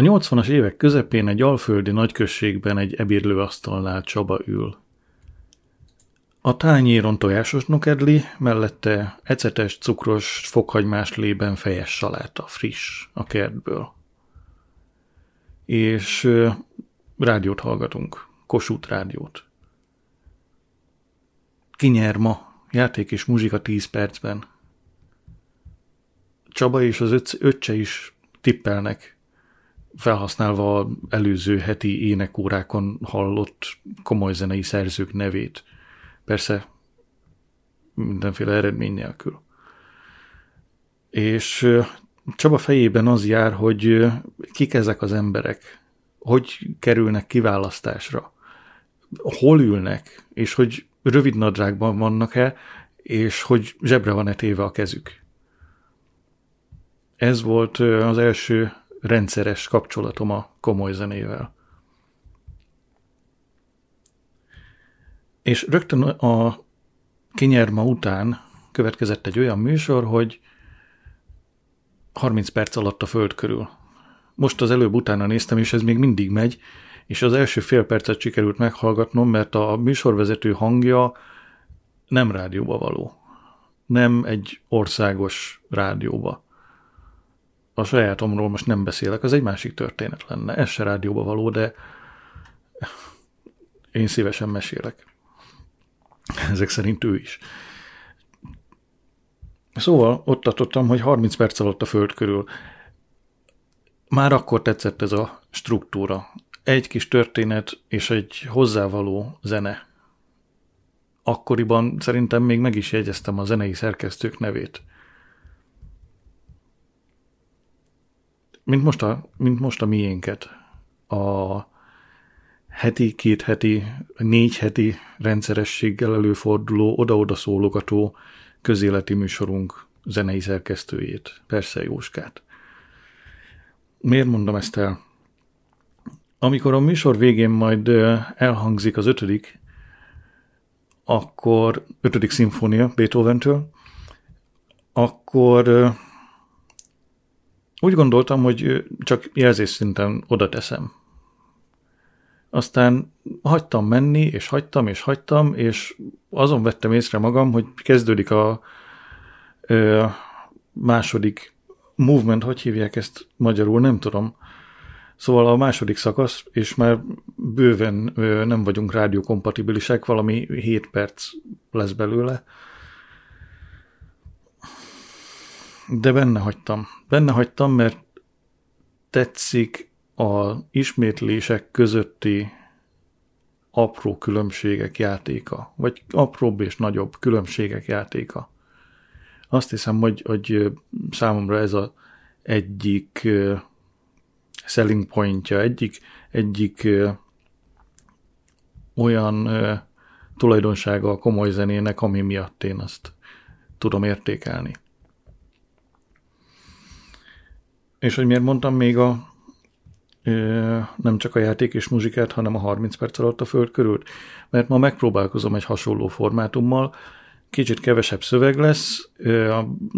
A 80-as évek közepén egy alföldi nagyközségben egy ebédlőasztalnál Csaba ül. A tányéron tojásos nokedli, mellette ecetes, cukros, fokhagymás lében fejes saláta, friss, a kertből. És rádiót hallgatunk, Kossuth rádiót. Kinyer ma, játék és muzsika 10 percben. Csaba és az öccse is tippelnek, felhasználva előző heti énekórákon hallott komoly zenei szerzők nevét. Persze mindenféle eredmény nélkül. És Csaba fejében az jár, hogy kik ezek az emberek, hogy kerülnek kiválasztásra, hol ülnek, és hogy rövid nadrágban vannak-e, és hogy zsebre van-e téve a kezük. Ez volt az első rendszeres kapcsolatom a komoly zenével. És rögtön a kinyerma után következett egy olyan műsor, hogy 30 perc alatt a föld körül. Most az előbb utána néztem, és ez még mindig megy, és az első fél percet sikerült meghallgatnom, mert a műsorvezető hangja nem rádióba való. Nem egy országos rádióba. A sajátomról most nem beszélek, az egy másik történet lenne. Ez se rádióba való, de én szívesen mesélek. Ezek szerint ő is. Szóval ott tartottam, hogy 30 perc alatt a föld körül. Már akkor tetszett ez a struktúra. Egy kis történet és egy hozzávaló zene. Akkoriban szerintem még meg is jegyeztem a zenei szerkesztők nevét. Mint most a, mint most a miénket. A heti, két heti, négy heti rendszerességgel előforduló, oda-oda szólogató közéleti műsorunk zenei szerkesztőjét, persze Jóskát. Miért mondom ezt el? Amikor a műsor végén majd elhangzik az ötödik, akkor ötödik szimfónia Beethoven-től, akkor úgy gondoltam, hogy csak jelzés szinten oda teszem. Aztán hagytam menni, és hagytam, és hagytam, és azon vettem észre magam, hogy kezdődik a ö, második movement, hogy hívják ezt magyarul, nem tudom. Szóval a második szakasz, és már bőven ö, nem vagyunk rádiókompatibilisek, valami 7 perc lesz belőle. De benne hagytam. Benne hagytam, mert tetszik a ismétlések közötti apró különbségek játéka, vagy apróbb és nagyobb különbségek játéka. Azt hiszem, hogy, hogy számomra ez az egyik selling pointja, egyik, egyik olyan tulajdonsága a komoly zenének, ami miatt én azt tudom értékelni. És hogy miért mondtam még a nem csak a játék és muzsikát, hanem a 30 perc alatt a föld körül. Mert ma megpróbálkozom egy hasonló formátummal, kicsit kevesebb szöveg lesz,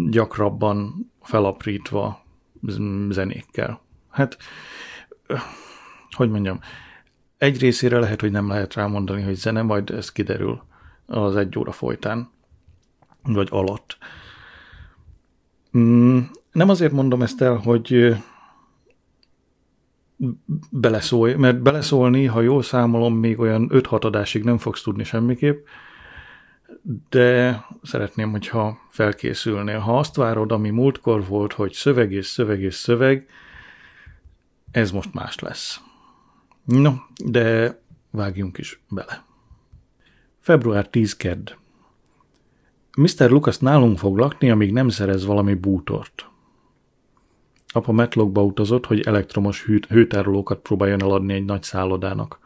gyakrabban felaprítva zenékkel. Hát, hogy mondjam, egy részére lehet, hogy nem lehet rámondani, hogy zene, majd ez kiderül az egy óra folytán, vagy alatt. Nem azért mondom ezt el, hogy beleszólj, mert beleszólni, ha jól számolom, még olyan 5-6 adásig nem fogsz tudni semmiképp, de szeretném, hogyha felkészülnél. Ha azt várod, ami múltkor volt, hogy szöveg és szöveg és szöveg, ez most más lesz. No, de vágjunk is bele. Február 10 kedd. Mr. Lucas nálunk fog lakni, amíg nem szerez valami bútort. Apa Metlogba utazott, hogy elektromos hűt, hőtárolókat próbáljon eladni egy nagy szállodának.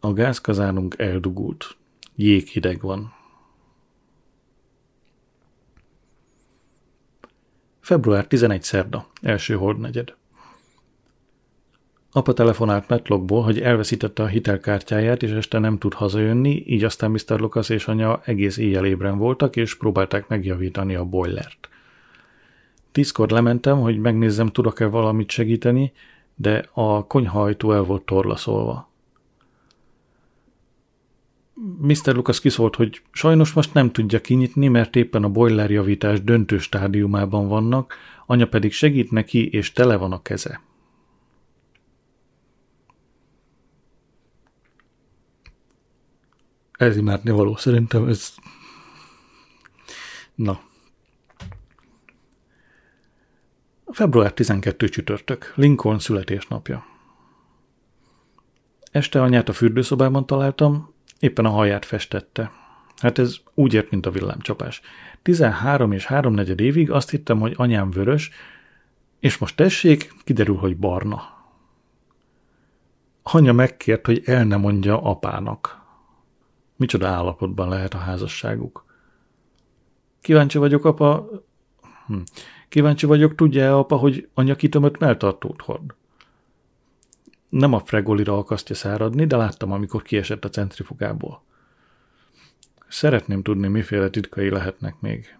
A gázkazánunk eldugult. Jéghideg van. Február 11 szerda, első hordnegyed. Apa telefonált Metlogból, hogy elveszítette a hitelkártyáját, és este nem tud hazajönni, így aztán Mr. Lucas és anya egész éjjel ébren voltak, és próbálták megjavítani a boilert. Tízkor lementem, hogy megnézzem, tudok-e valamit segíteni, de a konyhajtó el volt torlaszolva. Mr. Lucas kiszólt, hogy sajnos most nem tudja kinyitni, mert éppen a boiler javítás döntő stádiumában vannak, anya pedig segít neki, és tele van a keze. Ez imádni való, szerintem ez... Na. Február 12 csütörtök, Lincoln születésnapja. Este anyát a fürdőszobában találtam, éppen a haját festette. Hát ez úgy ért, mint a villámcsapás. 13 és 3 negyed évig azt hittem, hogy anyám vörös, és most tessék, kiderül, hogy barna. Anya megkért, hogy el ne mondja apának. Micsoda állapotban lehet a házasságuk. Kíváncsi vagyok, apa... Hm. Kíváncsi vagyok, tudja-e apa, hogy anya kitömött melltartót hord? Nem a fregolira akasztja száradni, de láttam, amikor kiesett a centrifugából. Szeretném tudni, miféle titkai lehetnek még.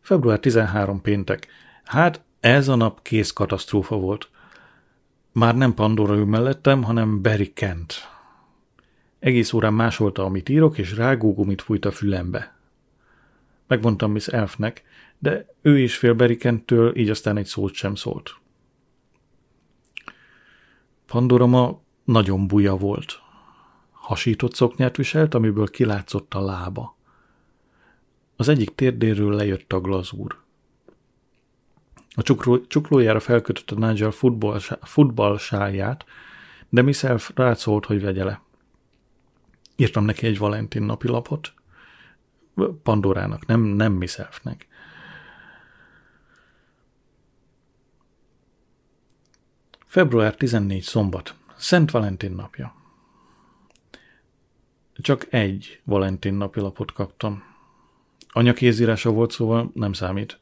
Február 13 péntek. Hát ez a nap kész katasztrófa volt. Már nem Pandora ül mellettem, hanem Barry Kent. Egész órán másolta, amit írok, és rágógumit fújt a fülembe. Megmondtam Miss Elfnek, de ő is fél Barry Kenttől, így aztán egy szót sem szólt. Pandora ma nagyon buja volt. Hasított szoknyát viselt, amiből kilátszott a lába. Az egyik térdéről lejött a glazúr. A csukló, csuklójára felkötött a Nigel futball, futball sáját, de Miss rászólt, hogy vegye le. Írtam neki egy Valentin napilapot. Pandorának, nem, nem Miss Elfnek. Február 14 szombat. Szent Valentin napja. Csak egy Valentin napilapot kaptam. Anya kézírása volt, szóval nem számít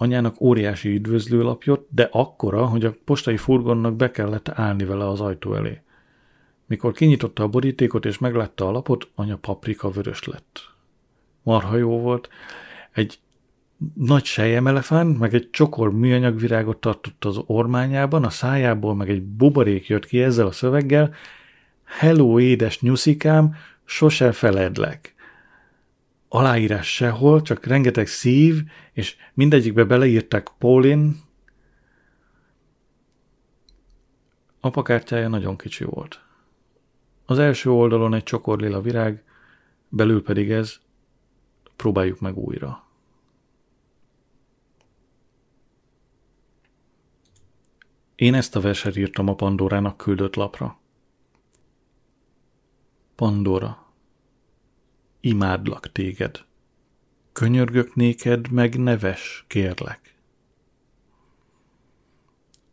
anyának óriási üdvözlőlapjot, de akkora, hogy a postai furgonnak be kellett állni vele az ajtó elé. Mikor kinyitotta a borítékot és meglátta a lapot, anya paprika vörös lett. Marha jó volt. Egy nagy sejjemelefánt, meg egy csokor műanyagvirágot tartott az ormányában, a szájából meg egy buborék jött ki ezzel a szöveggel, Hello, édes nyuszikám, sose feledlek aláírás sehol, csak rengeteg szív, és mindegyikbe beleírták Paulin. Apakártyája nagyon kicsi volt. Az első oldalon egy csokor lila virág, belül pedig ez, próbáljuk meg újra. Én ezt a verset írtam a Pandorának küldött lapra. Pandora imádlak téged. Könyörgök néked, meg neves, kérlek.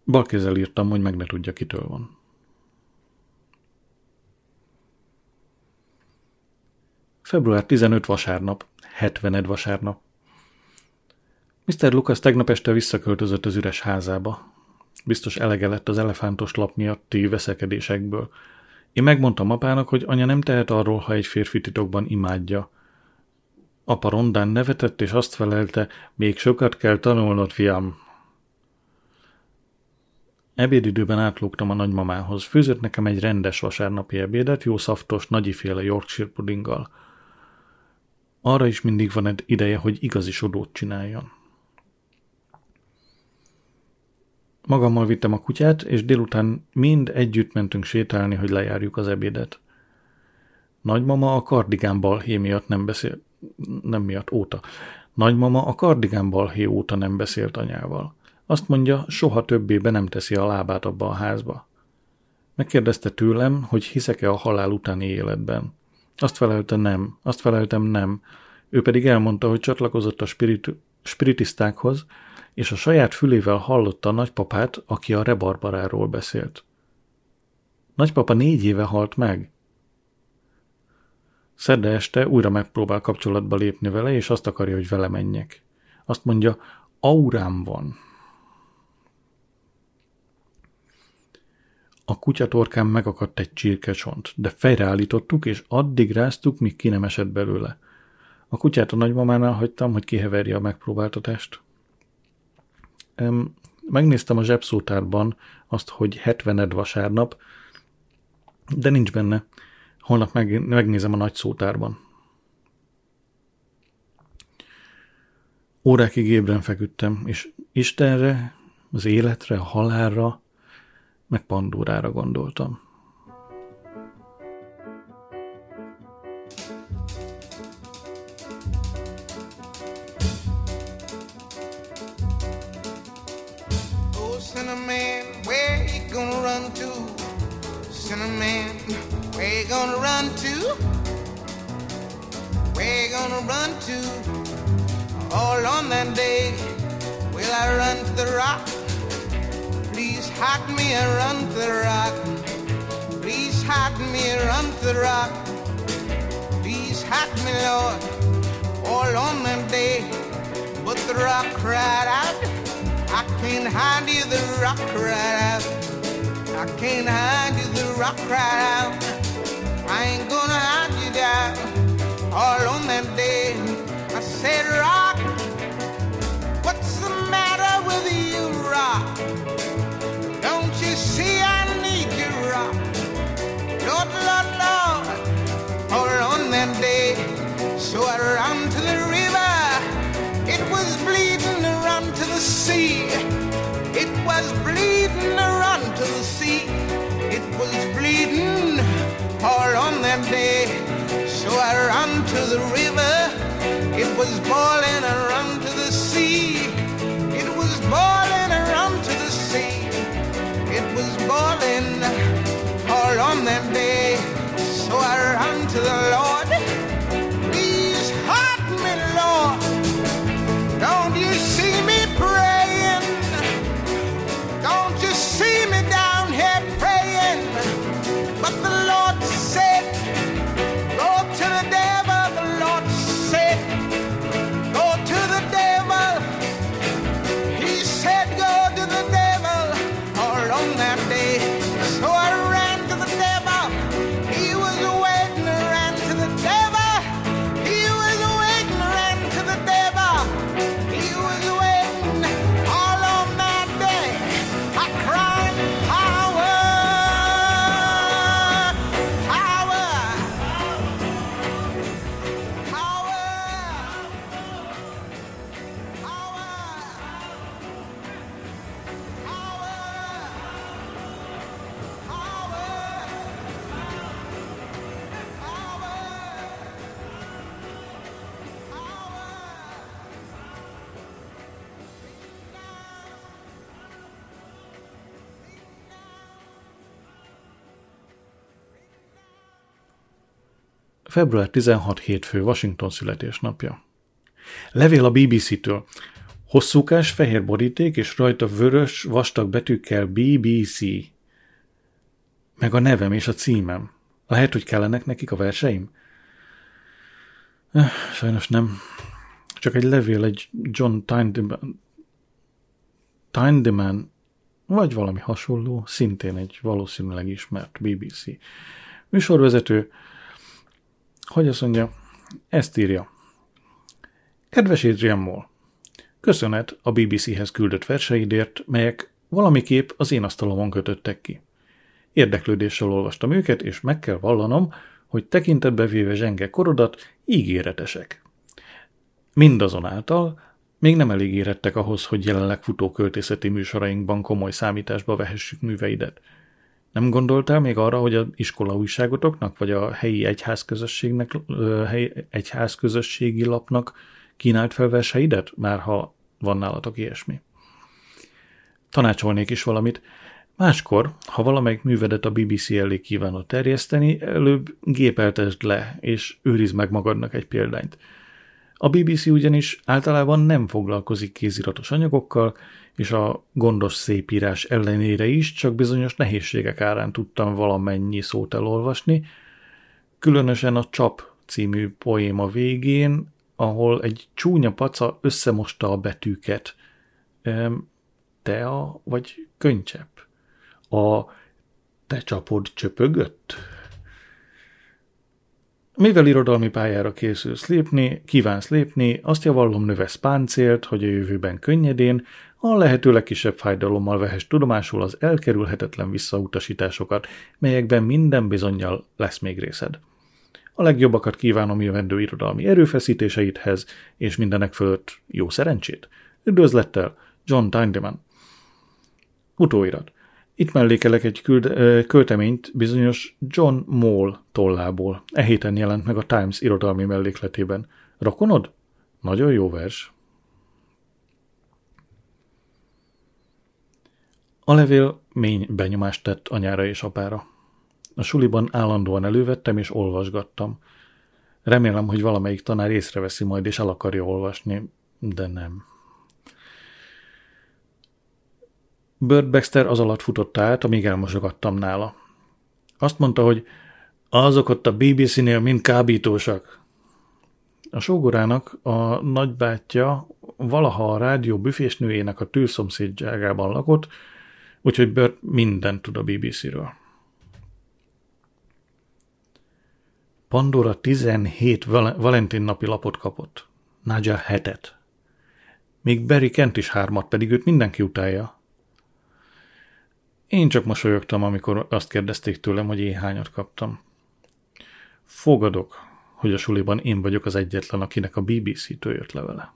Balkézzel írtam, hogy meg ne tudja, kitől van. Február 15 vasárnap, 70 vasárnap. Mr. Lucas tegnap este visszaköltözött az üres házába. Biztos elege lett az elefántos lap miatti veszekedésekből, én megmondtam apának, hogy anya nem tehet arról, ha egy férfi titokban imádja. Apa rondán nevetett, és azt felelte, még sokat kell tanulnod, fiam. Ebédidőben átlógtam a nagymamához. Főzött nekem egy rendes vasárnapi ebédet, jó szaftos, nagyiféle Yorkshire pudinggal. Arra is mindig van egy ideje, hogy igazi sodót csináljon. Magammal vittem a kutyát, és délután mind együtt mentünk sétálni, hogy lejárjuk az ebédet. Nagymama a kardigán balhé miatt nem beszél, nem miatt óta. Nagymama a kardigán balhé óta nem beszélt anyával. Azt mondja, soha többé be nem teszi a lábát abba a házba. Megkérdezte tőlem, hogy hiszek-e a halál utáni életben. Azt felelte nem, azt feleltem nem. Ő pedig elmondta, hogy csatlakozott a spirit, spiritisztákhoz, és a saját fülével hallotta a nagypapát, aki a rebarbaráról beszélt. Nagypapa négy éve halt meg. Szerde este újra megpróbál kapcsolatba lépni vele, és azt akarja, hogy vele menjek. Azt mondja, aurám van. A kutyatorkán megakadt egy csirkecsont, de fejreállítottuk, és addig ráztuk, míg ki nem esett belőle. A kutyát a nagymamánál hagytam, hogy kiheverje a megpróbáltatást. Megnéztem a zsebszótárban azt, hogy 70 vasárnap, de nincs benne. Holnap meg, megnézem a nagy szótárban. Órákig ébren feküdtem, és Istenre, az életre, a halálra, meg Pandórára gondoltam. run to? All on that day, will I run to the rock? Hide me to the rock. Please hide me to the rock. Please hide me, Lord, all on that day. But the rock cried out, I can't hide you, the rock cried out. I can't hide you, the rock cried out. I ain't gonna hunt you down all on that day. I said, Rock, what's the matter with you, Rock? Sea. It was bleeding run to the sea. It was bleeding all on that day. So I ran to the river. It was boiling, ran to the sea. It was boiling, ran to the sea. It was boiling all on that day. So I ran to the Lord. Február 16 hétfő, Washington születésnapja. Levél a BBC-től. Hosszúkás fehér boríték, és rajta vörös, vastag betűkkel BBC. Meg a nevem és a címem. Lehet, hogy kellenek nekik a verseim? Eh, Sajnos nem. Csak egy levél egy John Tynedeman, Tynedeman vagy valami hasonló, szintén egy valószínűleg ismert BBC. Műsorvezető, hogy azt mondja, ezt írja. Kedves Adrian Moll, köszönet a BBC-hez küldött verseidért, melyek valamiképp az én asztalomon kötöttek ki. Érdeklődéssel olvastam őket, és meg kell vallanom, hogy tekintetbe véve zsenge korodat ígéretesek. Mindazonáltal még nem elég érettek ahhoz, hogy jelenleg futó költészeti műsorainkban komoly számításba vehessük műveidet. Nem gondoltál még arra, hogy a iskola újságotoknak, vagy a helyi egyházközösségnek, helyi egyházközösségi lapnak kínált fel verseidet, már ha van nálatok ilyesmi? Tanácsolnék is valamit. Máskor, ha valamelyik művedet a BBC elé kívánod terjeszteni, előbb gépeltesd le, és őrizd meg magadnak egy példányt. A BBC ugyanis általában nem foglalkozik kéziratos anyagokkal, és a gondos szépírás ellenére is csak bizonyos nehézségek árán tudtam valamennyi szót elolvasni, különösen a Csap című poéma végén, ahol egy csúnya paca összemosta a betűket. Tea vagy könycsepp? A te csapod csöpögött? Mivel irodalmi pályára készülsz lépni, kívánsz lépni, azt javallom növesz páncélt, hogy a jövőben könnyedén, a lehető legkisebb fájdalommal vehes tudomásul az elkerülhetetlen visszautasításokat, melyekben minden bizonyal lesz még részed. A legjobbakat kívánom jövendő irodalmi erőfeszítéseidhez, és mindenek fölött jó szerencsét. Üdvözlettel, John Tindeman. Utóirat. Itt mellékelek egy küld, költeményt bizonyos John Moll tollából. E héten jelent meg a Times irodalmi mellékletében. Rokonod? Nagyon jó vers. A levél mély benyomást tett anyára és apára. A suliban állandóan elővettem és olvasgattam. Remélem, hogy valamelyik tanár észreveszi majd és el akarja olvasni, de nem. Bird Baxter az alatt futott át, amíg elmosogattam nála. Azt mondta, hogy azok ott a BBC-nél mind kábítósak. A sógorának a nagybátyja valaha a rádió büfésnőjének a tűrszomszédságában lakott, úgyhogy Bird mindent tud a BBC-ről. Pandora 17 Valentin napi lapot kapott. Nadja hetet. Még Barry Kent is hármat, pedig őt mindenki utálja. Én csak mosolyogtam, amikor azt kérdezték tőlem, hogy én hányat kaptam. Fogadok, hogy a suliban én vagyok az egyetlen, akinek a BBC-től jött levele.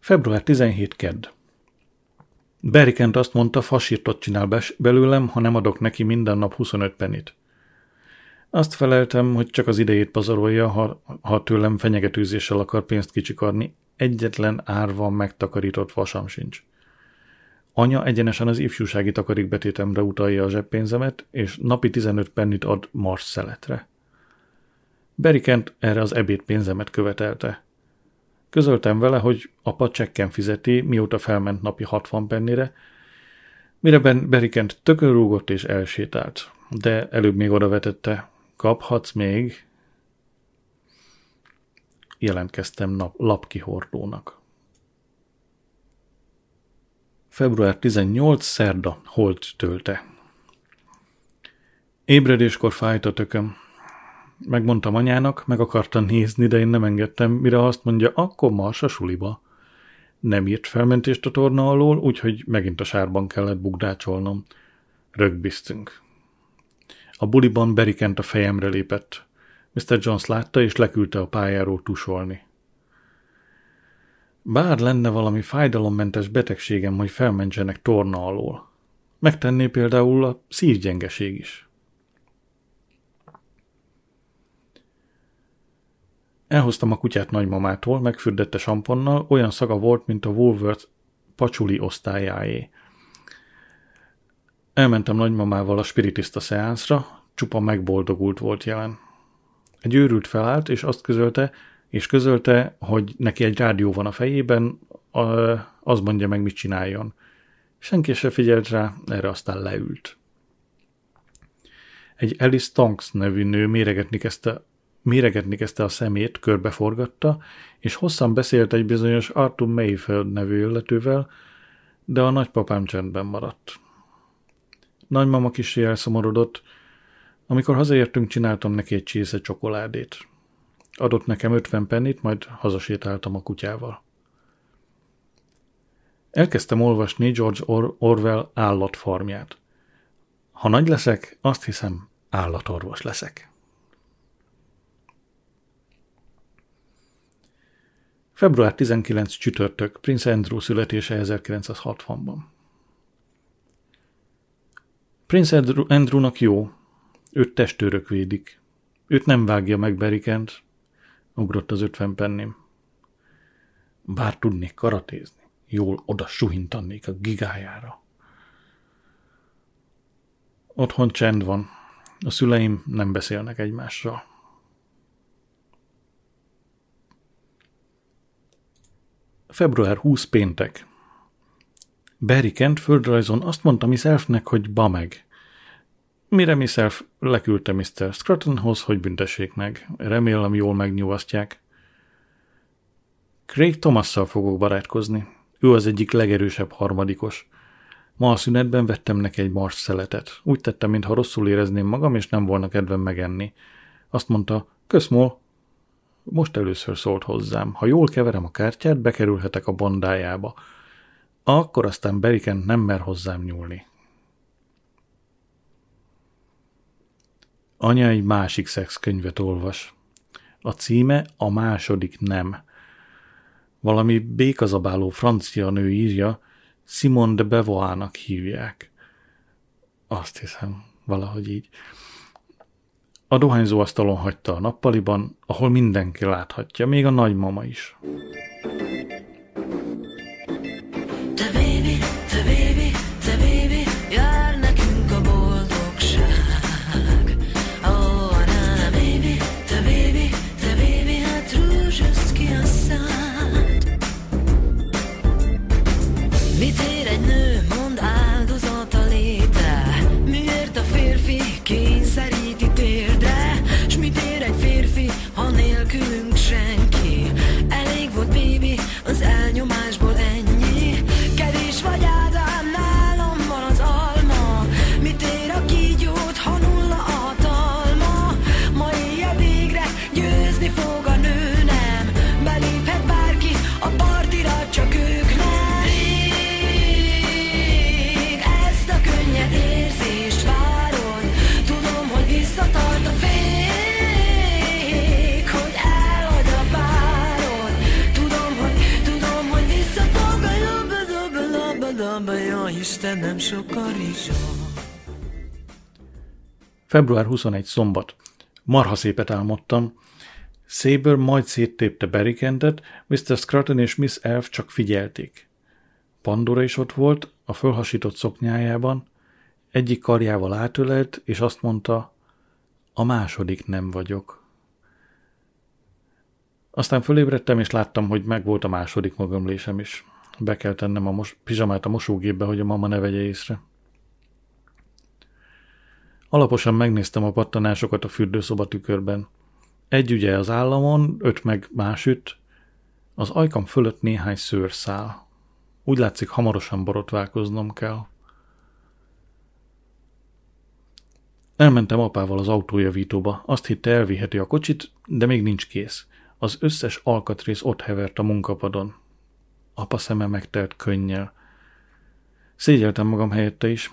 Február 17 kedd. Berikent azt mondta, fasírtot csinál belőlem, ha nem adok neki minden nap 25 penit. Azt feleltem, hogy csak az idejét pazarolja, ha, ha tőlem fenyegetőzéssel akar pénzt kicsikarni. Egyetlen árva megtakarított vasam sincs. Anya egyenesen az ifjúsági takarékbetétemre utalja a zseppénzemet, és napi 15 pennit ad Mars szeletre. Berikent erre az ebédpénzemet követelte. Közöltem vele, hogy apa csekken fizeti, mióta felment napi 60 pennire, mire Berikent tökön rúgott és elsétált, de előbb még odavetette, kaphatsz még, jelentkeztem nap, lapkihordónak. Február 18. szerda, holt tölte. Ébredéskor fájt a tököm. Megmondtam anyának, meg akartam nézni, de én nem engedtem, mire azt mondja, akkor mars a suliba. Nem írt felmentést a torna alól, úgyhogy megint a sárban kellett bugdácsolnom. Rögbiztünk. A buliban Berikent a fejemre lépett. Mr. Jones látta, és leküldte a pályáról tusolni. Bár lenne valami fájdalommentes betegségem, hogy felmentsenek torna alól. Megtenné például a szívgyengeség is. Elhoztam a kutyát nagymamától, megfürdette samponnal, olyan szaga volt, mint a Woolworth pacsuli osztályáé. Elmentem nagymamával a spiritista szeánszra, csupa megboldogult volt jelen. Egy őrült felállt, és azt közölte, és közölte, hogy neki egy rádió van a fejében, az mondja meg, mit csináljon. Senki se figyelt rá, erre aztán leült. Egy Alice Tonks nevű nő méregetni kezdte méregetni kezdte a szemét, körbeforgatta, és hosszan beszélt egy bizonyos Arthur Mayfield nevű illetővel, de a nagypapám csendben maradt. Nagymama kis elszomorodott, amikor hazaértünk, csináltam neki egy csésze csokoládét. Adott nekem 50 pennit, majd hazasétáltam a kutyával. Elkezdtem olvasni George Or- Orwell állatfarmját. Ha nagy leszek, azt hiszem, állatorvos leszek. Február 19 csütörtök, Prince Andrew születése 1960-ban. Prince Andrewnak jó, őt testőrök védik. Őt nem vágja meg Berikent, ugrott az ötven pennim. Bár tudnék karatézni, jól oda suhintanék a gigájára. Otthon csend van. A szüleim nem beszélnek egymással. Február 20 péntek. Barry Kent földrajzon azt mondta Miss Elfnek, hogy ba meg. Mire Miss Elf leküldte Mr. Scruttonhoz, hogy büntessék meg. Remélem jól megnyugasztják. Craig Thomasszal fogok barátkozni. Ő az egyik legerősebb harmadikos. Ma a szünetben vettem neki egy mars szeletet. Úgy tettem, mintha rosszul érezném magam, és nem volna kedvem megenni. Azt mondta, köszmol, most először szólt hozzám. Ha jól keverem a kártyát, bekerülhetek a bandájába. Akkor aztán Beriken nem mer hozzám nyúlni. Anya egy másik szexkönyvet olvas. A címe a második nem. Valami békazabáló francia nő írja, Simone de Beauvoirnak hívják. Azt hiszem, valahogy így. A dohányzó asztalon hagyta a nappaliban, ahol mindenki láthatja, még a nagymama is. Nem sok a rizsa. Február 21 szombat. Marha szépet álmodtam. Saber majd széttépte Berrikendet, Mr. Scruton és Miss Elf csak figyelték. Pandora is ott volt, a fölhasított szoknyájában, egyik karjával átölelt, és azt mondta, a második nem vagyok. Aztán fölébredtem, és láttam, hogy megvolt a második magömlésem is. Be kell tennem a mos- pizsamát a mosógépbe, hogy a mama ne vegye észre. Alaposan megnéztem a pattanásokat a fürdőszoba tükörben. Egy ügye az államon, öt meg másütt, az ajkam fölött néhány szőrszál. Úgy látszik, hamarosan borotválkoznom kell. Elmentem apával az autójavítóba. Azt hitte elviheti a kocsit, de még nincs kész. Az összes alkatrész ott hevert a munkapadon. Apa szeme megtelt könnyel. Szégyeltem magam helyette is.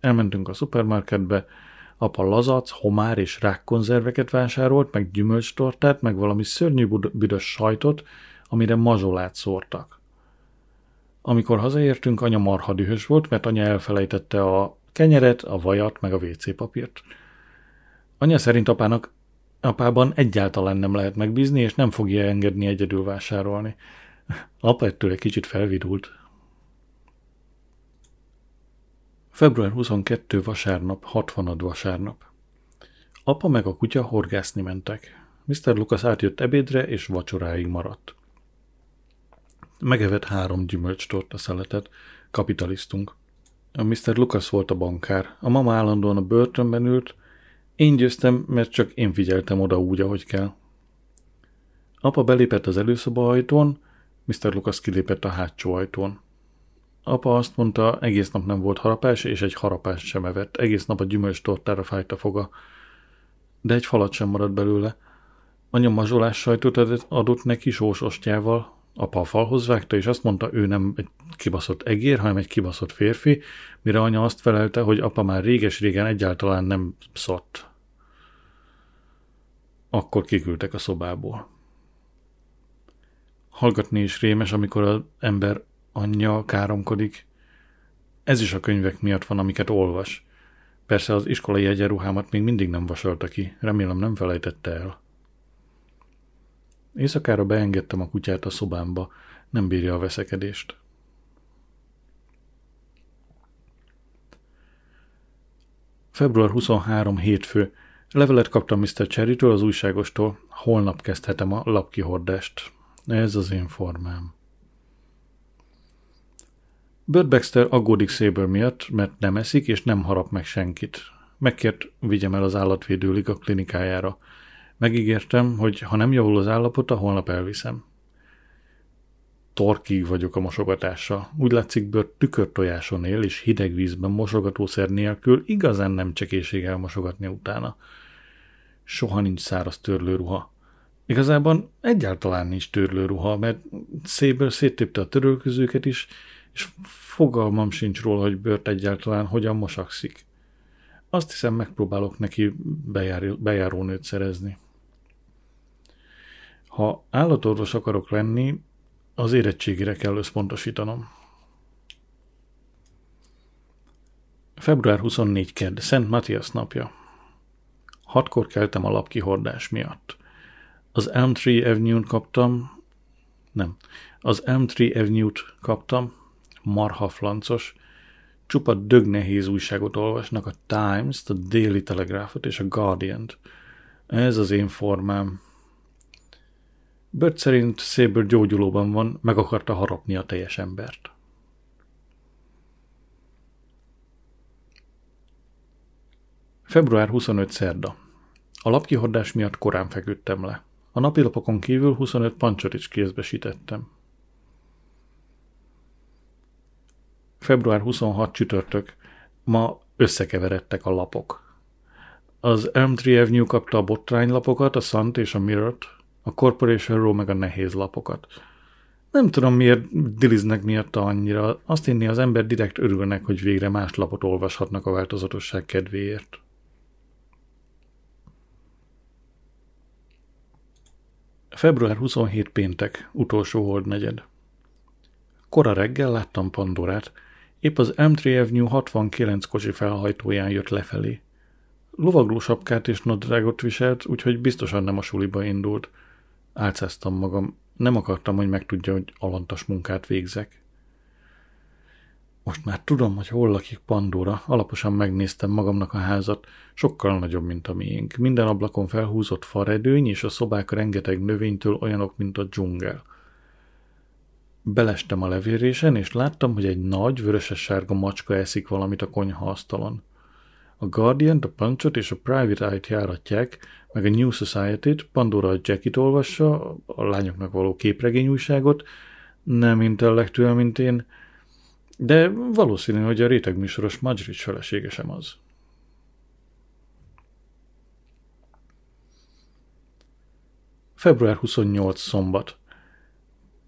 Elmentünk a szupermarketbe, apa lazac, homár és rákkonzerveket vásárolt, meg gyümölcstortát, meg valami szörnyű büdös sajtot, amire mazsolát szórtak. Amikor hazaértünk, anya marha dühös volt, mert anya elfelejtette a kenyeret, a vajat, meg a WC papírt. Anya szerint apának apában egyáltalán nem lehet megbízni, és nem fogja engedni egyedül vásárolni. Apa ettől egy kicsit felvidult. Február 22. vasárnap, 60 vasárnap. Apa meg a kutya horgászni mentek. Mr. Lucas átjött ebédre, és vacsoráig maradt. Megevett három gyümölcstorta szeletet, kapitalisztunk. A Mr. Lucas volt a bankár, a mama állandóan a börtönben ült, én győztem, mert csak én figyeltem oda úgy, ahogy kell. Apa belépett az előszoba ajtón, Mr. Lucas kilépett a hátsó ajtón. Apa azt mondta, egész nap nem volt harapás, és egy harapást sem evett. Egész nap a gyümölcs tortára fájt a foga. De egy falat sem maradt belőle. Anya mazsolás sajtot adott neki sós ostjával. Apa a falhoz vágta, és azt mondta, ő nem egy kibaszott egér, hanem egy kibaszott férfi, mire anya azt felelte, hogy apa már réges-régen egyáltalán nem szott. Akkor kiküldtek a szobából. Hallgatni is rémes, amikor az ember anyja káromkodik. Ez is a könyvek miatt van, amiket olvas. Persze az iskolai egyenruhámat még mindig nem vasalta ki, remélem nem felejtette el. Éjszakára beengedtem a kutyát a szobámba, nem bírja a veszekedést. Február 23 hétfő. Levelet kaptam Mr. Cherrytől, az újságostól. Holnap kezdhetem a lapkihordást. Ez az én formám. Bud Baxter aggódik Saber miatt, mert nem eszik és nem harap meg senkit. Megkért, vigyem el az állatvédő a klinikájára. Megígértem, hogy ha nem javul az állapota, holnap elviszem. Torkig vagyok a mosogatással. Úgy látszik, Bört tükörtojáson él, és hideg vízben mosogatószer nélkül igazán nem csekészség elmosogatni utána. Soha nincs száraz törlőruha. Igazában egyáltalán nincs törlőruha, mert Saber széttépte a törölközőket is, és fogalmam sincs róla, hogy bört egyáltalán hogyan mosakszik. Azt hiszem, megpróbálok neki bejár, bejárónőt szerezni. Ha állatorvos akarok lenni, az érettségére kell összpontosítanom. Február 24 kedd, Szent Matthias napja. Hatkor keltem a lapkihordás miatt. Az Elm Tree Avenue-t kaptam, nem, az Elm Tree Avenue-t kaptam, marha flancos, csupa dög nehéz újságot olvasnak, a Times, a Daily Telegraph-ot és a Guardian-t. Ez az én formám. Bört szerint Saber gyógyulóban van, meg akarta harapni a teljes embert. Február 25 szerda. A lapkihordás miatt korán feküdtem le. A napilapokon kívül 25 pancsot kézbesítettem. Február 26 csütörtök. Ma összekeveredtek a lapok. Az Elm Tree Avenue kapta a botránylapokat, a Sunt és a Mirror-t, a Corporation Row meg a nehéz lapokat. Nem tudom, miért diliznek miatta annyira. Azt hinni az ember direkt örülnek, hogy végre más lapot olvashatnak a változatosság kedvéért. Február 27 péntek, utolsó holdnegyed. Kora reggel láttam Pandorát, épp az M3 Avenue 69 kocsi felhajtóján jött lefelé. Lovagló sapkát és nadrágot viselt, úgyhogy biztosan nem a suliba indult. Álcáztam magam, nem akartam, hogy megtudja, hogy alantas munkát végzek. Most már tudom, hogy hol lakik Pandora. Alaposan megnéztem magamnak a házat. Sokkal nagyobb, mint a miénk. Minden ablakon felhúzott faredőny, és a szobák rengeteg növénytől olyanok, mint a dzsungel. Belestem a levérésen, és láttam, hogy egy nagy, vöröses-sárga macska eszik valamit a konyhaasztalon. A guardian a Punchot és a Private Eye-t járatják, meg a New Society-t, Pandora a Jackit olvassa, a lányoknak való képregényújságot, nem intellektuál, mint én, de valószínű, hogy a rétegműsoros Madrics felesége sem az. Február 28 szombat.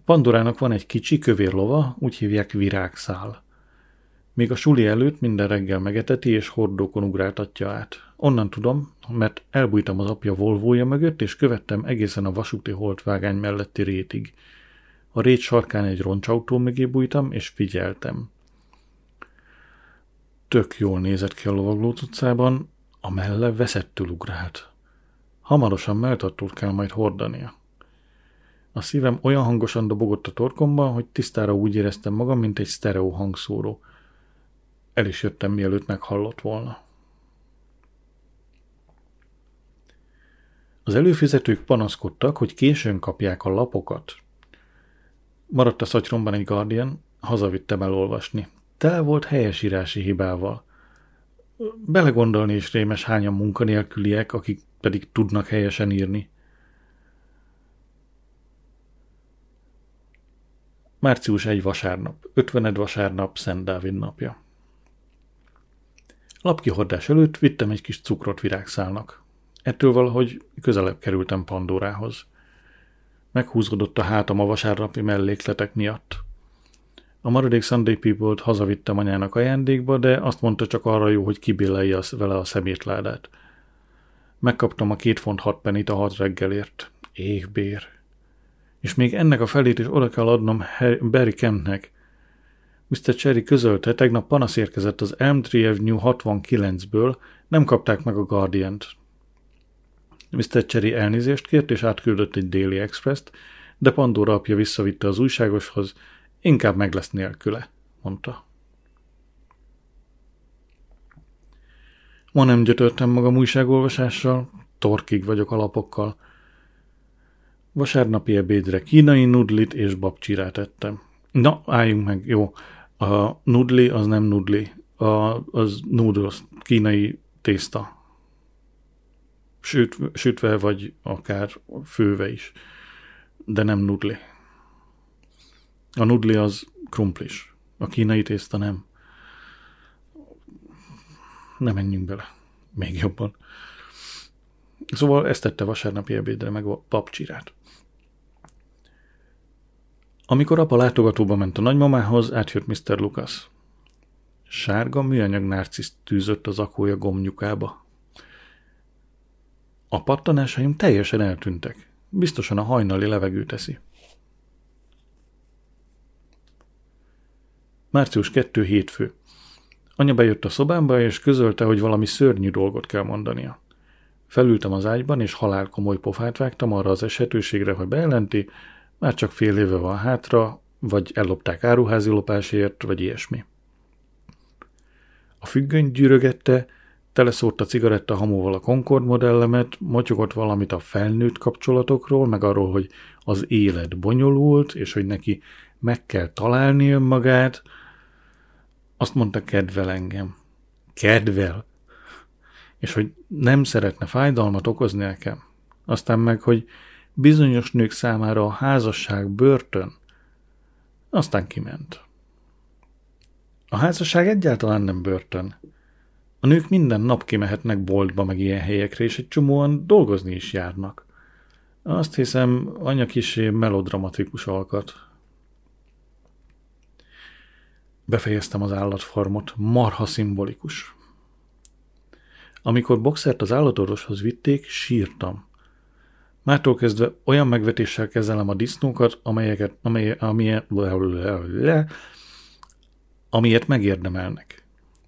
Pandorának van egy kicsi kövér lova, úgy hívják virágszál. Még a suli előtt minden reggel megeteti és hordókon ugráltatja át. Onnan tudom, mert elbújtam az apja volvója mögött, és követtem egészen a vasúti holtvágány melletti rétig – a rét sarkán egy roncsautó mögé bújtam, és figyeltem. Tök jól nézett ki a lovagló utcában, a melle veszettül ugrált. Hamarosan melltartót kell majd hordania. A szívem olyan hangosan dobogott a torkomban, hogy tisztára úgy éreztem magam, mint egy sztereó hangszóró. El is jöttem, mielőtt meghallott volna. Az előfizetők panaszkodtak, hogy későn kapják a lapokat. Maradt a szatyromban egy Guardian, hazavittem elolvasni. Tele volt helyesírási hibával. Belegondolni is rémes hányan munkanélküliek, akik pedig tudnak helyesen írni. Március egy vasárnap, ötvened vasárnap, Szent Dávid napja. Lapkihordás előtt vittem egy kis cukrot virágszálnak. Ettől valahogy közelebb kerültem Pandorához. Meghúzódott a hátam a vasárnapi mellékletek miatt. A maradék Sunday People-t hazavittem anyának ajándékba, de azt mondta csak arra jó, hogy kibillelje vele a szemétládát. Megkaptam a két font hat penit a hat reggelért. Égbér. És még ennek a felét is oda kell adnom Barry Kempnek. Mr. Cherry közölte, tegnap panasz érkezett az Elm Tree Avenue 69-ből, nem kapták meg a Guardian-t. Mr. Cherry elnézést kért, és átküldött egy Daily Express-t, de Pandora apja visszavitte az újságoshoz, inkább meg lesz nélküle, mondta. Ma nem gyötörtem magam újságolvasással, torkig vagyok alapokkal. Vasárnapi ebédre kínai nudlit és babcsirát ettem. Na, álljunk meg, jó. A nudli az nem nudli, a, az noodles, kínai tészta süt, sütve, vagy akár főve is, de nem nudli. A nudli az krumplis, a kínai tészta nem. Nem menjünk bele, még jobban. Szóval ezt tette vasárnapi ebédre meg a papcsirát. Amikor apa látogatóba ment a nagymamához, átjött Mr. Lucas. Sárga műanyag narciszt tűzött az akója gomnyukába. A pattanásaim teljesen eltűntek. Biztosan a hajnali levegő teszi. Március 2 hétfő. Anya bejött a szobámba, és közölte, hogy valami szörnyű dolgot kell mondania. Felültem az ágyban, és halál komoly pofát vágtam arra az esetőségre, hogy bejelenti, már csak fél éve van hátra, vagy ellopták áruházi lopásért, vagy ilyesmi. A függöny gyűrögette, teleszórt a cigaretta hamóval a Concord modellemet, motyogott valamit a felnőtt kapcsolatokról, meg arról, hogy az élet bonyolult, és hogy neki meg kell találni önmagát. Azt mondta, kedvel engem. Kedvel. És hogy nem szeretne fájdalmat okozni nekem. Aztán meg, hogy bizonyos nők számára a házasság börtön. Aztán kiment. A házasság egyáltalán nem börtön. A nők minden nap kimehetnek boltba meg ilyen helyekre, és egy csomóan dolgozni is járnak. Azt hiszem, anya kisé melodramatikus alkat. Befejeztem az állatfarmot, marha szimbolikus. Amikor boxert az állatorvoshoz vitték, sírtam. Mától kezdve olyan megvetéssel kezelem a disznókat, amelyeket, amely, amilyen, amiért megérdemelnek.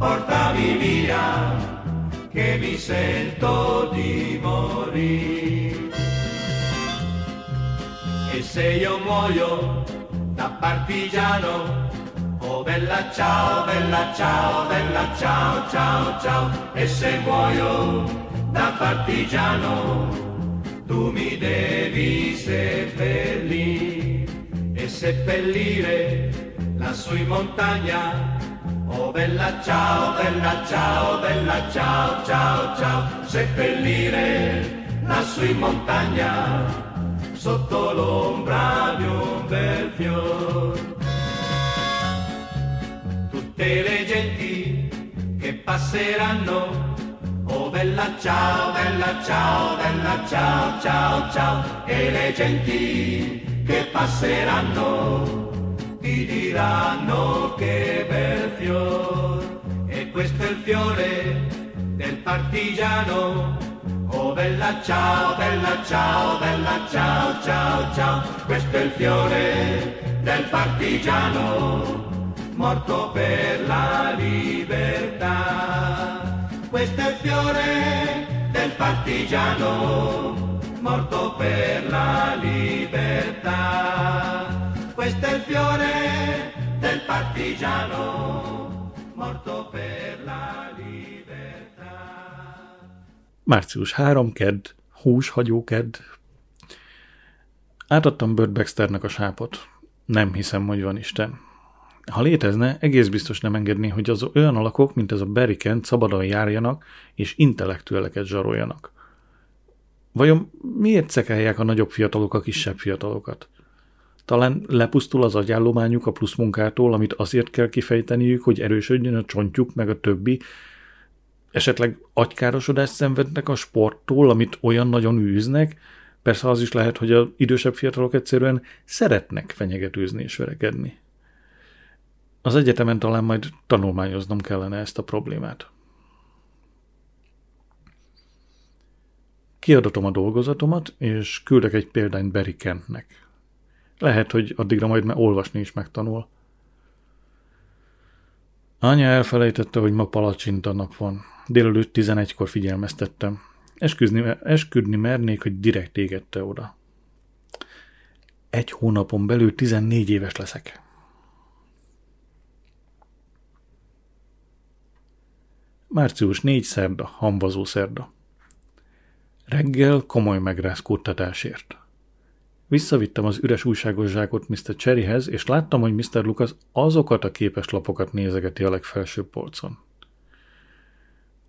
portami via, che mi sento di morire. E se io muoio da partigiano, oh bella ciao, bella ciao, bella ciao, ciao, ciao, e se muoio da partigiano, tu mi devi seppellire e seppellire lassù in montagna. Oh bella ciao, bella ciao, bella ciao, ciao, ciao, seppellire lassù in montagna sotto l'ombra di un bel fior. Tutte le genti che passeranno Oh bella ciao, bella ciao, bella ciao, ciao, ciao, e le genti che passeranno diranno che bel fior, e questo è il fiore del partigiano. Oh bella ciao, bella ciao, bella ciao, ciao, ciao, questo è il fiore del partigiano, morto per la libertà questo è il fiore del partigiano morto per la libertà. Questo è il fiore del partigiano morto per la libertà. Március 3, kedd, húshagyó kedd. Átadtam Burt Baxternek a sápot. Nem hiszem, hogy van Isten. Ha létezne, egész biztos nem engedné, hogy az olyan alakok, mint ez a Berikent szabadon járjanak és intellektueleket zsaroljanak. Vajon miért szekelják a nagyobb fiatalok a kisebb fiatalokat? Talán lepusztul az agyállományuk a plusz munkától, amit azért kell kifejteniük, hogy erősödjön a csontjuk meg a többi, esetleg agykárosodást szenvednek a sporttól, amit olyan nagyon űznek, persze az is lehet, hogy az idősebb fiatalok egyszerűen szeretnek fenyegetőzni és verekedni. Az egyetemen talán majd tanulmányoznom kellene ezt a problémát. Kiadatom a dolgozatomat, és küldök egy példányt Barry Kentnek. Lehet, hogy addigra majd már olvasni is megtanul. Anya elfelejtette, hogy ma palacsinta nap van. Délelőtt 11-kor figyelmeztettem. Esküdni, esküdni mernék, hogy direkt égette oda. Egy hónapon belül 14 éves leszek. Március 4 szerda, hamvazó szerda. Reggel komoly megrázkódtatásért. Visszavittem az üres újságos zsákot Mr. Cherryhez, és láttam, hogy Mr. Lucas azokat a képeslapokat nézegeti a legfelsőbb polcon.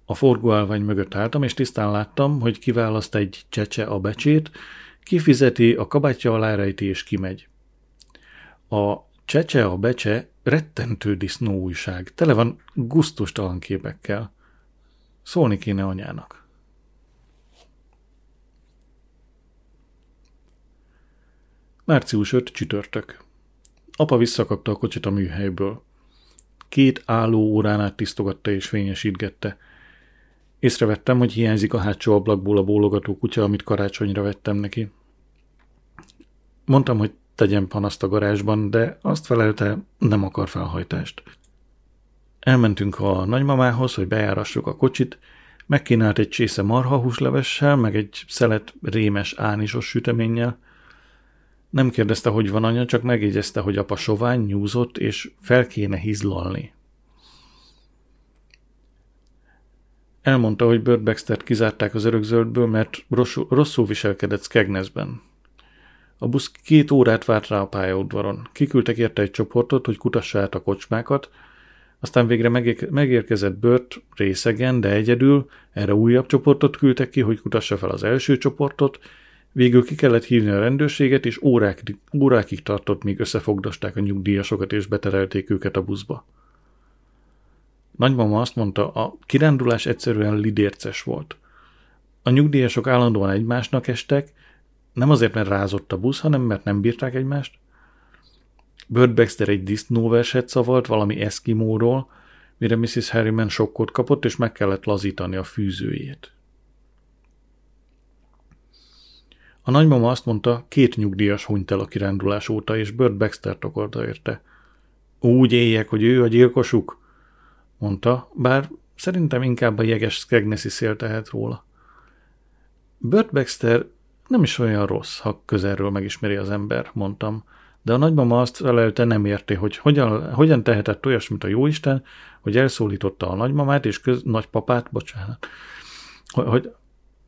A forgóállvány mögött álltam, és tisztán láttam, hogy kiválaszt egy csecse a becsét, kifizeti, a kabátja alá rejti, és kimegy. A csecse a becse rettentő disznó újság, tele van guztustalan képekkel. Szólni kéne anyának. Március 5 csütörtök. Apa visszakapta a kocsit a műhelyből. Két álló órán át tisztogatta és fényesítgette. Észrevettem, hogy hiányzik a hátsó ablakból a bólogató kutya, amit karácsonyra vettem neki. Mondtam, hogy tegyen panaszt a garázsban, de azt felelte, nem akar felhajtást. Elmentünk a nagymamához, hogy bejárassuk a kocsit, megkínált egy csésze marhahúslevessel, meg egy szelet rémes ánisos süteménnyel – nem kérdezte, hogy van anya, csak megjegyezte, hogy apa sovány, nyúzott, és fel kéne hizlalni. Elmondta, hogy Bird Baxter-t kizárták az örökzöldből, mert rosszul viselkedett Skegnesben. A busz két órát várt rá a pályaudvaron. Kiküldtek érte egy csoportot, hogy kutassa át a kocsmákat, aztán végre megérkezett Bört részegen, de egyedül, erre újabb csoportot küldtek ki, hogy kutassa fel az első csoportot, Végül ki kellett hívni a rendőrséget, és órák, órákig tartott, míg összefogdosták a nyugdíjasokat, és beterelték őket a buszba. Nagymama azt mondta, a kirándulás egyszerűen lidérces volt. A nyugdíjasok állandóan egymásnak estek, nem azért, mert rázott a busz, hanem mert nem bírták egymást. Bird Baxter egy disznóverset szavalt valami eszkimóról, mire Mrs. Harriman sokkot kapott, és meg kellett lazítani a fűzőjét. A nagymama azt mondta, két nyugdíjas hunyt el a kirándulás óta, és Bird Baxter okolta érte. Úgy éljek, hogy ő a gyilkosuk, mondta, bár szerintem inkább a jeges Skegnesi szél tehet róla. Bird Baxter nem is olyan rossz, ha közelről megismeri az ember, mondtam, de a nagymama azt felelte nem érti, hogy hogyan, hogyan tehetett olyasmit a jóisten, hogy elszólította a nagymamát és köz, nagypapát, bocsánat, hogy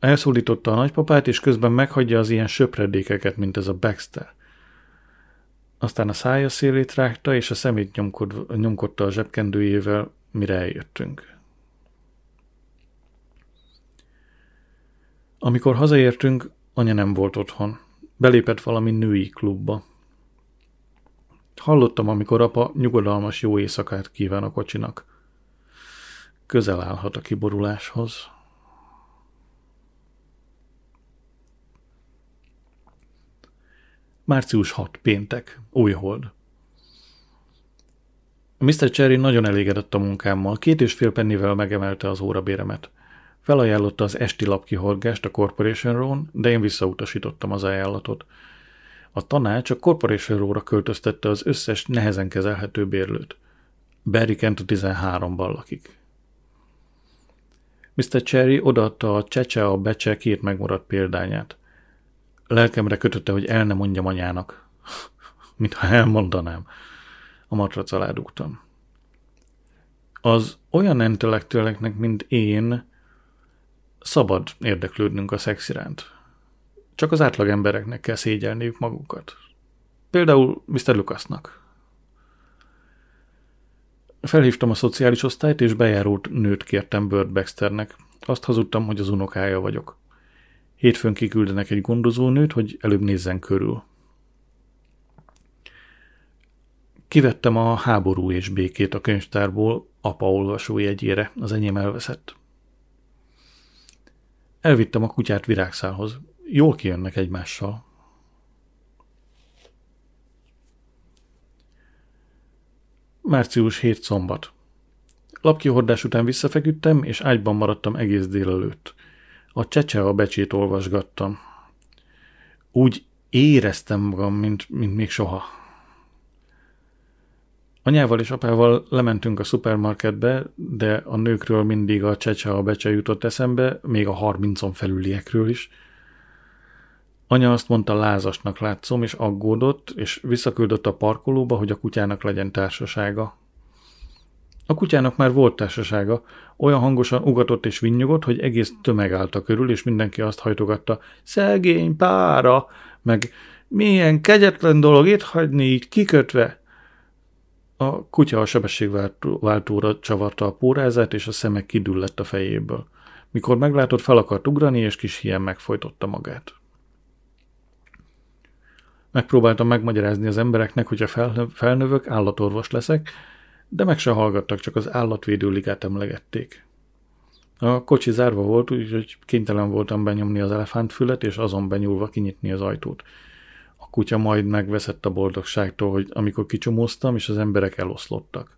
Elszólította a nagypapát, és közben meghagyja az ilyen söpredékeket, mint ez a Baxter. Aztán a szája szélét rágta, és a szemét nyomkod, nyomkodta a zsebkendőjével, mire eljöttünk. Amikor hazaértünk, anya nem volt otthon. Belépett valami női klubba. Hallottam, amikor apa nyugodalmas jó éjszakát kíván a kocsinak. Közel állhat a kiboruláshoz. Március 6. Péntek. Újhold. Mr. Cherry nagyon elégedett a munkámmal, két és fél pennivel megemelte az órabéremet. Felajánlotta az esti lapkihorgást a Corporation Row-n, de én visszautasítottam az ajánlatot. A tanács a Corporation Row-ra költöztette az összes nehezen kezelhető bérlőt. Barry Kent 13-ban lakik. Mr. Cherry odaadta a csecse a becse két megmaradt példányát. Lelkemre kötötte, hogy el ne mondjam anyának. Mintha elmondanám. A matrac alá dugtam. Az olyan intellektueleknek, mint én, szabad érdeklődnünk a szex iránt. Csak az átlag embereknek kell szégyelniük magukat. Például Mr. Lucasnak. Felhívtam a szociális osztályt, és bejárult nőt kértem Bird Baxternek. Azt hazudtam, hogy az unokája vagyok. Hétfőn kiküldenek egy gondozónőt, hogy előbb nézzen körül. Kivettem a háború és békét a könyvtárból apa olvasójegyére, az enyém elveszett. Elvittem a kutyát virágszálhoz. Jól kijönnek egymással. Március 7 szombat. Lapkihordás után visszafeküdtem, és ágyban maradtam egész délelőtt. A csecse a becsét olvasgattam. Úgy éreztem magam, mint, mint még soha. Anyával és apával lementünk a szupermarketbe, de a nőkről mindig a csecse a becse jutott eszembe, még a harmincon felüliekről is. Anya azt mondta, lázasnak látszom, és aggódott, és visszaküldött a parkolóba, hogy a kutyának legyen társasága. A kutyának már volt társasága, olyan hangosan ugatott és vinnyogott, hogy egész tömeg állta körül, és mindenki azt hajtogatta, szegény pára, meg milyen kegyetlen dolog itt hagyni így kikötve. A kutya a sebességváltóra csavarta a pórázát, és a szeme kidüllett a fejéből. Mikor meglátott, fel akart ugrani, és kis hien megfojtotta magát. Megpróbáltam megmagyarázni az embereknek, hogy a felnövök, állatorvos leszek, de meg se hallgattak, csak az állatvédő ligát emlegették. A kocsi zárva volt, úgyhogy kénytelen voltam benyomni az elefántfület, és azon benyúlva kinyitni az ajtót. A kutya majd megveszett a boldogságtól, hogy amikor kicsomóztam, és az emberek eloszlottak.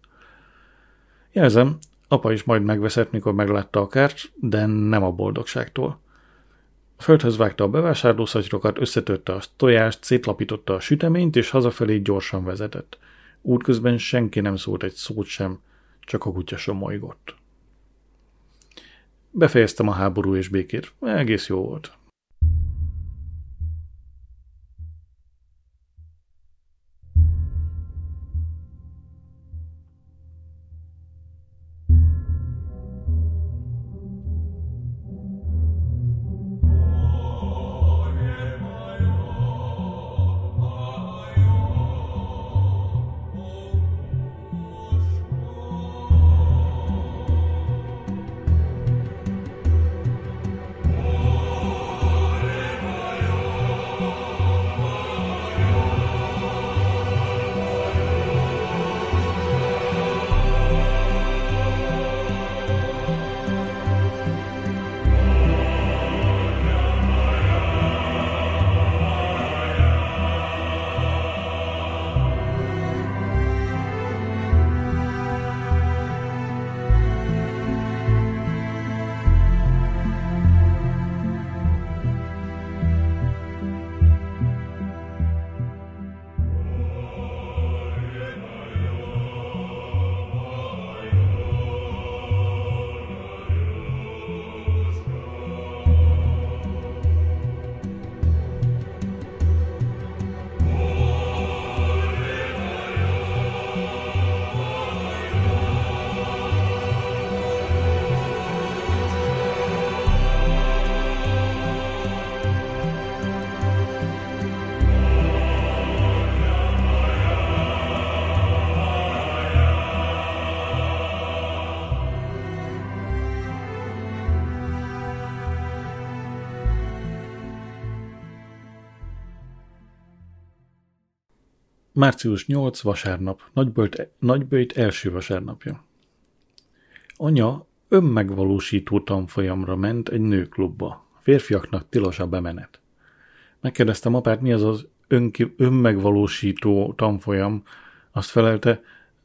Jelzem, apa is majd megveszett, mikor meglátta a kárt, de nem a boldogságtól. A földhöz vágta a bevásárlószatyrokat, összetörte a tojást, szétlapította a süteményt, és hazafelé gyorsan vezetett. Útközben senki nem szólt egy szót sem, csak a kutya somolygott. Befejeztem a háború és békét. Egész jó volt. Március 8, vasárnap, Nagyböjt, Nagyböjt első vasárnapja. Anya önmegvalósító tanfolyamra ment egy nőklubba. Férfiaknak tilos a bemenet. Megkérdeztem apát, mi az az önki, önmegvalósító tanfolyam. Azt felelte,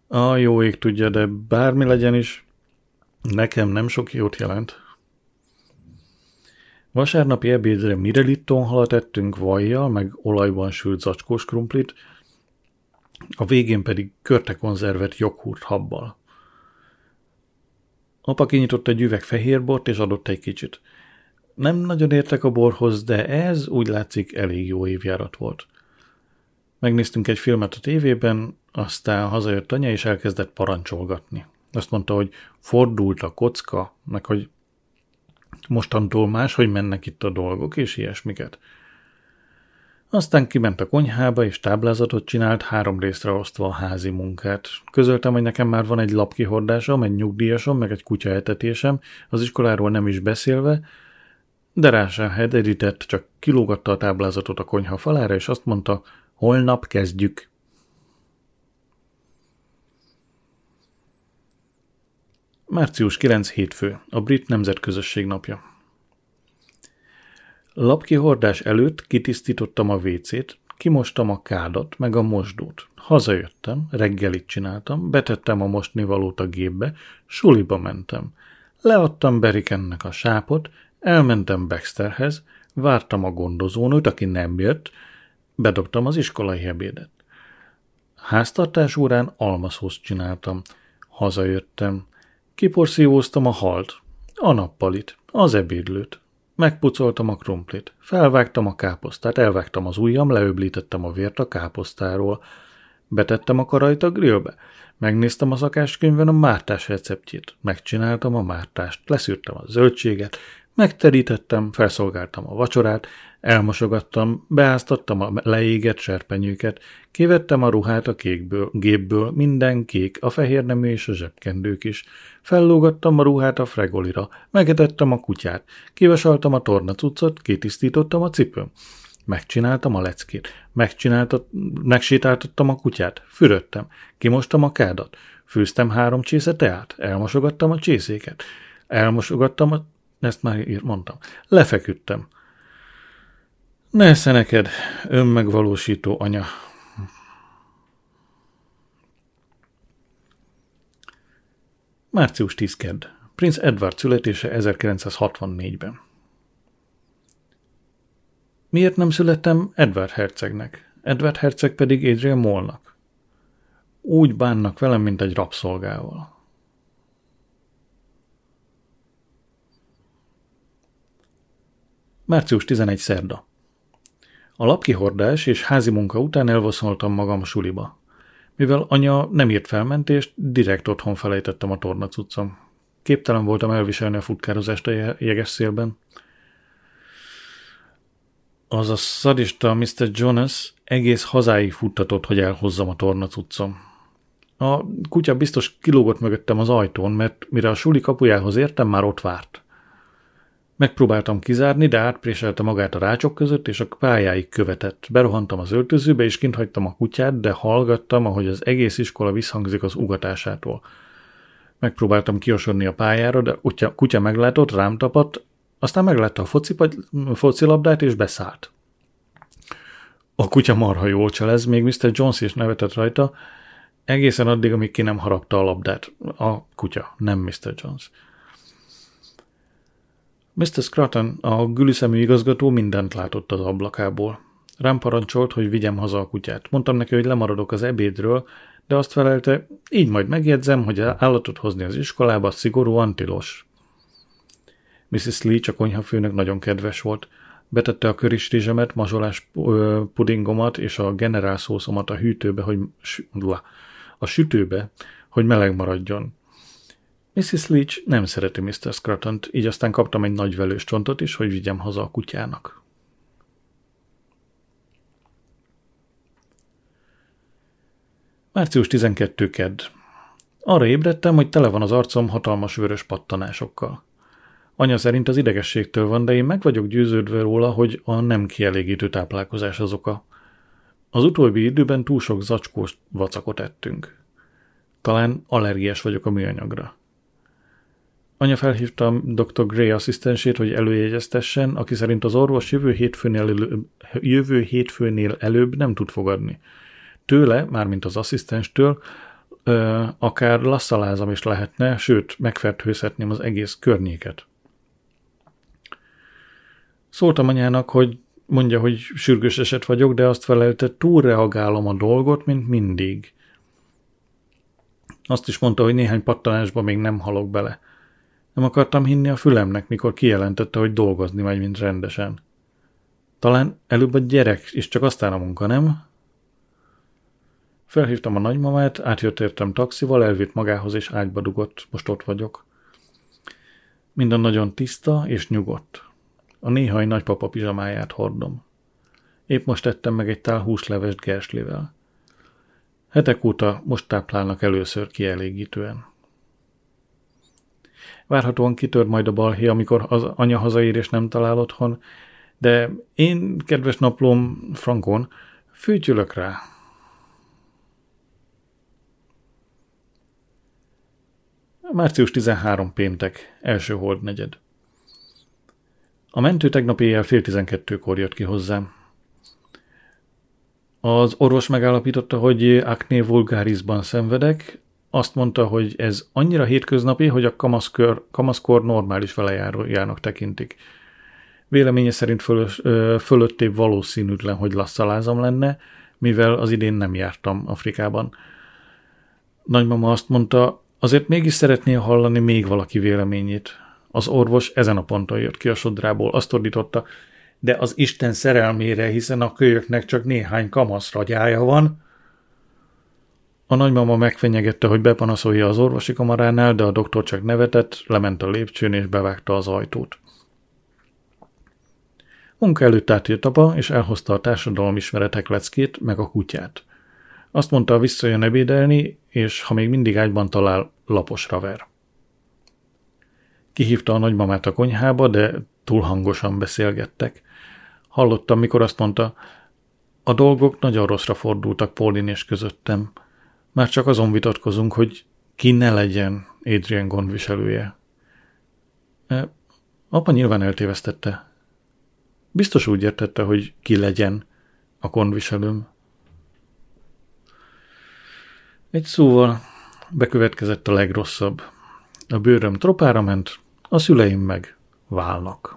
a jó ég tudja, de bármi legyen is, nekem nem sok jót jelent. Vasárnapi ebédre mirelitton halat ettünk vajjal, meg olajban sült zacskós krumplit, a végén pedig körte konzervet joghurt habbal. Apa kinyitott egy üveg fehérbort, és adott egy kicsit. Nem nagyon értek a borhoz, de ez úgy látszik elég jó évjárat volt. Megnéztünk egy filmet a tévében, aztán hazajött anya, és elkezdett parancsolgatni. Azt mondta, hogy fordult a kocka, meg hogy mostantól más, hogy mennek itt a dolgok, és ilyesmiket. Aztán kiment a konyhába, és táblázatot csinált, három részre osztva a házi munkát. Közöltem, hogy nekem már van egy lapkihordásom, egy nyugdíjasom, meg egy kutya etetésem, az iskoláról nem is beszélve, de rá sem hederített, csak kilógatta a táblázatot a konyha falára, és azt mondta, holnap kezdjük. Március 9 hétfő, a brit nemzetközösség napja. Lapkihordás előtt kitisztítottam a vécét, kimostam a kádat, meg a mosdót. Hazajöttem, reggelit csináltam, betettem a mostnivalót a gépbe, suliba mentem. Leadtam Berikennek a sápot, elmentem Baxterhez, vártam a gondozónőt, aki nem jött, bedobtam az iskolai ebédet. Háztartás órán almaszózt csináltam. Hazajöttem. Kiporszívóztam a halt, a nappalit, az ebédlőt. Megpucoltam a krumplit, felvágtam a káposztát, elvágtam az ujjam, leöblítettem a vért a káposztáról, Betettem a karajt a grillbe. Megnéztem a szakáskönyvben a mártás receptjét. Megcsináltam a mártást, leszűrtem a zöldséget, megterítettem, felszolgáltam a vacsorát, elmosogattam, beáztattam a leégett serpenyőket, kivettem a ruhát a kékből, gépből, minden kék, a fehér nemű és a zsebkendők is. Fellógattam a ruhát a fregolira, megetettem a kutyát, kivasaltam a tornacuccot, kitisztítottam a cipőm. Megcsináltam a leckét, megsétáltattam a kutyát, fürödtem, kimostam a kádat, főztem három csésze teát, elmosogattam a csészéket, elmosogattam a... ezt már ír, mondtam. Lefeküdtem. Nesze neked, önmegvalósító anya. Március 10 kedd. Prince Edward születése 1964-ben. Miért nem születtem Edward hercegnek, Edward herceg pedig Adrian Molnak? Úgy bánnak velem, mint egy rabszolgával. Március 11 szerda. A lapkihordás és házi munka után elvoszoltam magam suliba. Mivel anya nem írt felmentést, direkt otthon felejtettem a tornacuccom. Képtelen voltam elviselni a futkározást a jeges szélben. Az a szadista Mr. Jonas egész hazáig futtatott, hogy elhozzam a tornacuccom. A kutya biztos kilógott mögöttem az ajtón, mert mire a suli kapujához értem, már ott várt. Megpróbáltam kizárni, de átpréselte magát a rácsok között, és a pályáig követett. Berohantam az öltözőbe, és kint hagytam a kutyát, de hallgattam, ahogy az egész iskola visszhangzik az ugatásától. Megpróbáltam kiosodni a pályára, de kutya, kutya meglátott, rám tapadt, aztán meglátta a foci, focilabdát, és beszállt. A kutya marha jól cselez, még Mr. Jones is nevetett rajta, egészen addig, amíg ki nem harapta a labdát. A kutya, nem Mr. Jones. Mr. Scruton, a gülüszemű igazgató mindent látott az ablakából. Rám parancsolt, hogy vigyem haza a kutyát. Mondtam neki, hogy lemaradok az ebédről, de azt felelte, így majd megjegyzem, hogy állatot hozni az iskolába szigorúan tilos. Mrs. Lee, a konyhafőnök nagyon kedves volt. Betette a körisrizsemet, mazsolás pudingomat és a generál szószomat a hűtőbe, hogy a sütőbe, hogy meleg maradjon. Mrs. Leach nem szereti Mr. scruton így aztán kaptam egy nagy velős csontot is, hogy vigyem haza a kutyának. Március 12. kedd. Arra ébredtem, hogy tele van az arcom hatalmas vörös pattanásokkal. Anya szerint az idegességtől van, de én meg vagyok győződve róla, hogy a nem kielégítő táplálkozás az oka. Az utóbbi időben túl sok zacskós vacakot ettünk. Talán allergiás vagyok a műanyagra. Anya felhívta dr. Gray asszisztensét, hogy előjegyeztessen, aki szerint az orvos jövő hétfőnél, elő, jövő hétfőnél előbb nem tud fogadni. Tőle, mármint az asszisztenstől, ö, akár lasszalázam is lehetne, sőt, megfertőzhetném az egész környéket. Szóltam anyának, hogy mondja, hogy sürgős eset vagyok, de azt felelte, túlreagálom a dolgot, mint mindig. Azt is mondta, hogy néhány pattanásba még nem halok bele. Nem akartam hinni a fülemnek, mikor kijelentette, hogy dolgozni megy, mint rendesen. Talán előbb a gyerek, és csak aztán a munka, nem? Felhívtam a nagymamát, átjött értem taxival, elvitt magához és ágyba dugott. Most ott vagyok. Minden nagyon tiszta és nyugodt. A néhai nagypapa pizsamáját hordom. Épp most ettem meg egy tál húslevest gerslivel. Hetek óta most táplálnak először kielégítően. Várhatóan kitör majd a balhé, amikor az anya hazaér és nem talál otthon, de én, kedves naplom, Frankon, fűtyülök rá. Március 13 péntek, első negyed. A mentő tegnap éjjel fél tizenkettőkor jött ki hozzám. Az orvos megállapította, hogy akné vulgárisban szenvedek, azt mondta, hogy ez annyira hétköznapi, hogy a kamaszkör, kamaszkor normális velejárójának tekintik. Véleménye szerint fölös, fölöttébb valószínűtlen, hogy lasszalázam lenne, mivel az idén nem jártam Afrikában. Nagymama azt mondta, azért mégis szeretné hallani még valaki véleményét. Az orvos ezen a ponton jött ki a sodrából, azt ordította, de az Isten szerelmére, hiszen a kölyöknek csak néhány kamasz ragyája van. A nagymama megfenyegette, hogy bepanaszolja az orvosi kamaránál, de a doktor csak nevetett, lement a lépcsőn és bevágta az ajtót. Munka előtt átjött apa, és elhozta a társadalom ismeretek leckét, meg a kutyát. Azt mondta, visszajön ebédelni, és ha még mindig ágyban talál, laposra ver. Kihívta a nagymamát a konyhába, de túl hangosan beszélgettek. Hallottam, mikor azt mondta, a dolgok nagyon rosszra fordultak Paulin és közöttem. Már csak azon vitatkozunk, hogy ki ne legyen Adrian gondviselője. E, apa nyilván eltévesztette. Biztos úgy értette, hogy ki legyen a gondviselőm. Egy szóval bekövetkezett a legrosszabb. A bőröm tropára ment, a szüleim meg válnak.